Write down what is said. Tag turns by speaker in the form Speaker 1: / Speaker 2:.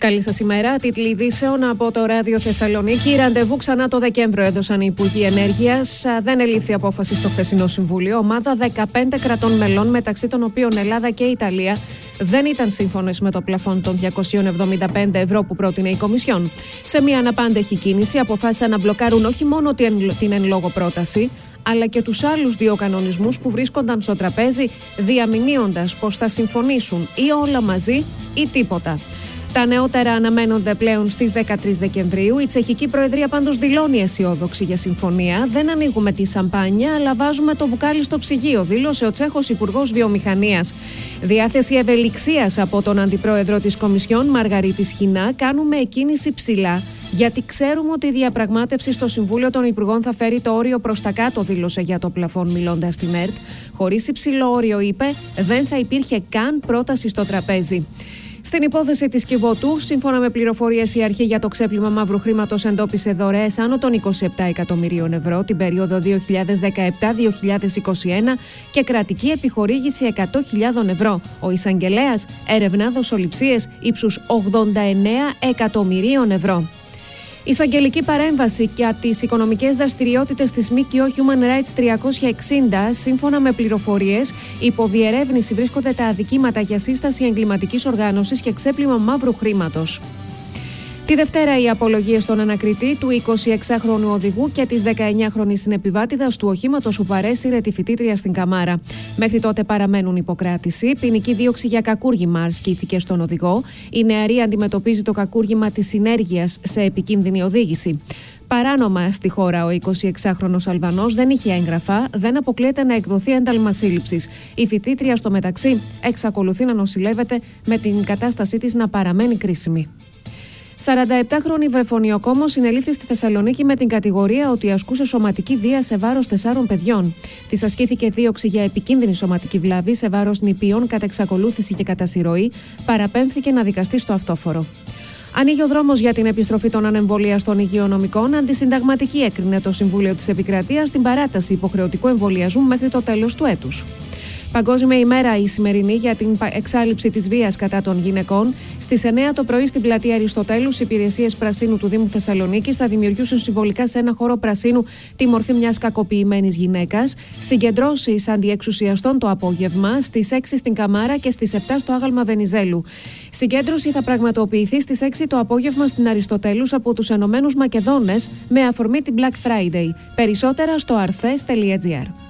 Speaker 1: Καλή σας ημέρα. Τίτλοι ειδήσεων από το Ράδιο Θεσσαλονίκη. Ραντεβού ξανά το Δεκέμβριο έδωσαν οι Υπουργοί Ενέργειας. Δεν ελήφθη απόφαση στο χθεσινό Συμβούλιο. Ομάδα 15 κρατών μελών, μεταξύ των οποίων Ελλάδα και Ιταλία, δεν ήταν σύμφωνες με το πλαφόν των 275 ευρώ που πρότεινε η Κομισιόν. Σε μια αναπάντεχη κίνηση, αποφάσισαν να μπλοκάρουν όχι μόνο την εν λόγω πρόταση, αλλά και τους άλλους δύο κανονισμούς που βρίσκονταν στο τραπέζι, διαμηνύοντας πως θα συμφωνήσουν ή όλα μαζί ή τίποτα. Τα νεότερα αναμένονται πλέον στις 13 Δεκεμβρίου. Η Τσεχική Προεδρία πάντως δηλώνει αισιόδοξη για συμφωνία. Δεν ανοίγουμε τη σαμπάνια, αλλά βάζουμε το μπουκάλι στο ψυγείο, δήλωσε ο Τσέχος Υπουργός Βιομηχανίας. Διάθεση ευελιξίας από τον Αντιπρόεδρο της Κομισιόν, Μαργαρίτης Χινά. Κάνουμε εκκίνηση ψηλά γιατί ξέρουμε ότι η διαπραγμάτευση στο Συμβούλιο των Υπουργών θα φέρει το όριο προς τα κάτω, δήλωσε για το πλαφόν μιλώντας στην ΕΡΤ. Χωρίς υψηλό όριο, είπε, δεν θα υπήρχε καν πρόταση στο τραπέζι. Στην υπόθεση της Κιβωτού, σύμφωνα με πληροφορίες, η αρχή για το ξέπλυμα μαύρου χρήματος εντόπισε δωρεές άνω των 27 εκατομμυρίων ευρώ την περίοδο 2017-2021 και κρατική επιχορήγηση 100.000 ευρώ. Ο εισαγγελέας έρευνα δοσοληψίες ύψους 89 εκατομμυρίων ευρώ. Εισαγγελική παρέμβαση για τις οικονομικές δραστηριότητες της ΜΚΟ Human Rights 360, σύμφωνα με πληροφορίες, υπό διερεύνηση βρίσκονται τα αδικήματα για σύσταση εγκληματικής οργάνωσης και ξέπλυμα μαύρου χρήματος. Τη Δευτέρα οι απολογίες στον ανακριτή του 26χρονου οδηγού και της 19χρονη συνεπιβάτηδας του οχήματος που παρέσυρε τη φοιτήτρια στην Καμάρα. Μέχρι τότε παραμένουν υποκράτηση. Ποινική δίωξη για κακούργημα ασκήθηκε στον οδηγό. Η νεαρή αντιμετωπίζει το κακούργημα της συνέργειας σε επικίνδυνη οδήγηση. Παράνομα στη χώρα ο 26χρονο Αλβανός δεν είχε έγγραφα, δεν αποκλείεται να εκδοθεί ένταλμα σύλληψης. Η φοιτήτρια στο μεταξύ εξακολουθεί να νοσηλεύεται με την κατάστασή της να παραμένει κρίσιμη. 47χρονη βρεφονιοκόμο συνελήφθη στη Θεσσαλονίκη με την κατηγορία ότι ασκούσε σωματική βία σε βάρος τεσσάρων παιδιών. Της ασκήθηκε δίωξη για επικίνδυνη σωματική βλάβη σε βάρος νηπίων κατά εξακολούθηση και κατά συρροή. Παραπέμφθηκε να δικαστεί στο αυτόφορο. Ανοίγει ο δρόμος για την επιστροφή των ανεμβολίαστων υγειονομικών. Αντισυνταγματική έκρινε το Συμβούλιο της Επικρατείας την παράταση υποχρεωτικού εμβολιασμού μέχρι το τέλος του έτους. Παγκόσμια ημέρα η σημερινή για την εξάλληψη της βίας κατά των γυναικών. Στις 9 το πρωί στην πλατεία Αριστοτέλους, οι υπηρεσίες Πρασίνου του Δήμου Θεσσαλονίκης θα δημιουργήσουν συμβολικά σε ένα χώρο Πρασίνου τη μορφή μιας κακοποιημένης γυναίκας. Συγκεντρώσεις αντιεξουσιαστών το απόγευμα στις 6 στην Καμάρα και στις 7 στο άγαλμα Βενιζέλου. Συγκέντρωση θα πραγματοποιηθεί στις 6 το απόγευμα στην Αριστοτέλους από τους Ενωμένους Μακεδόνες με αφορμή την Black Friday. Περισσότερα στο arthes.gr.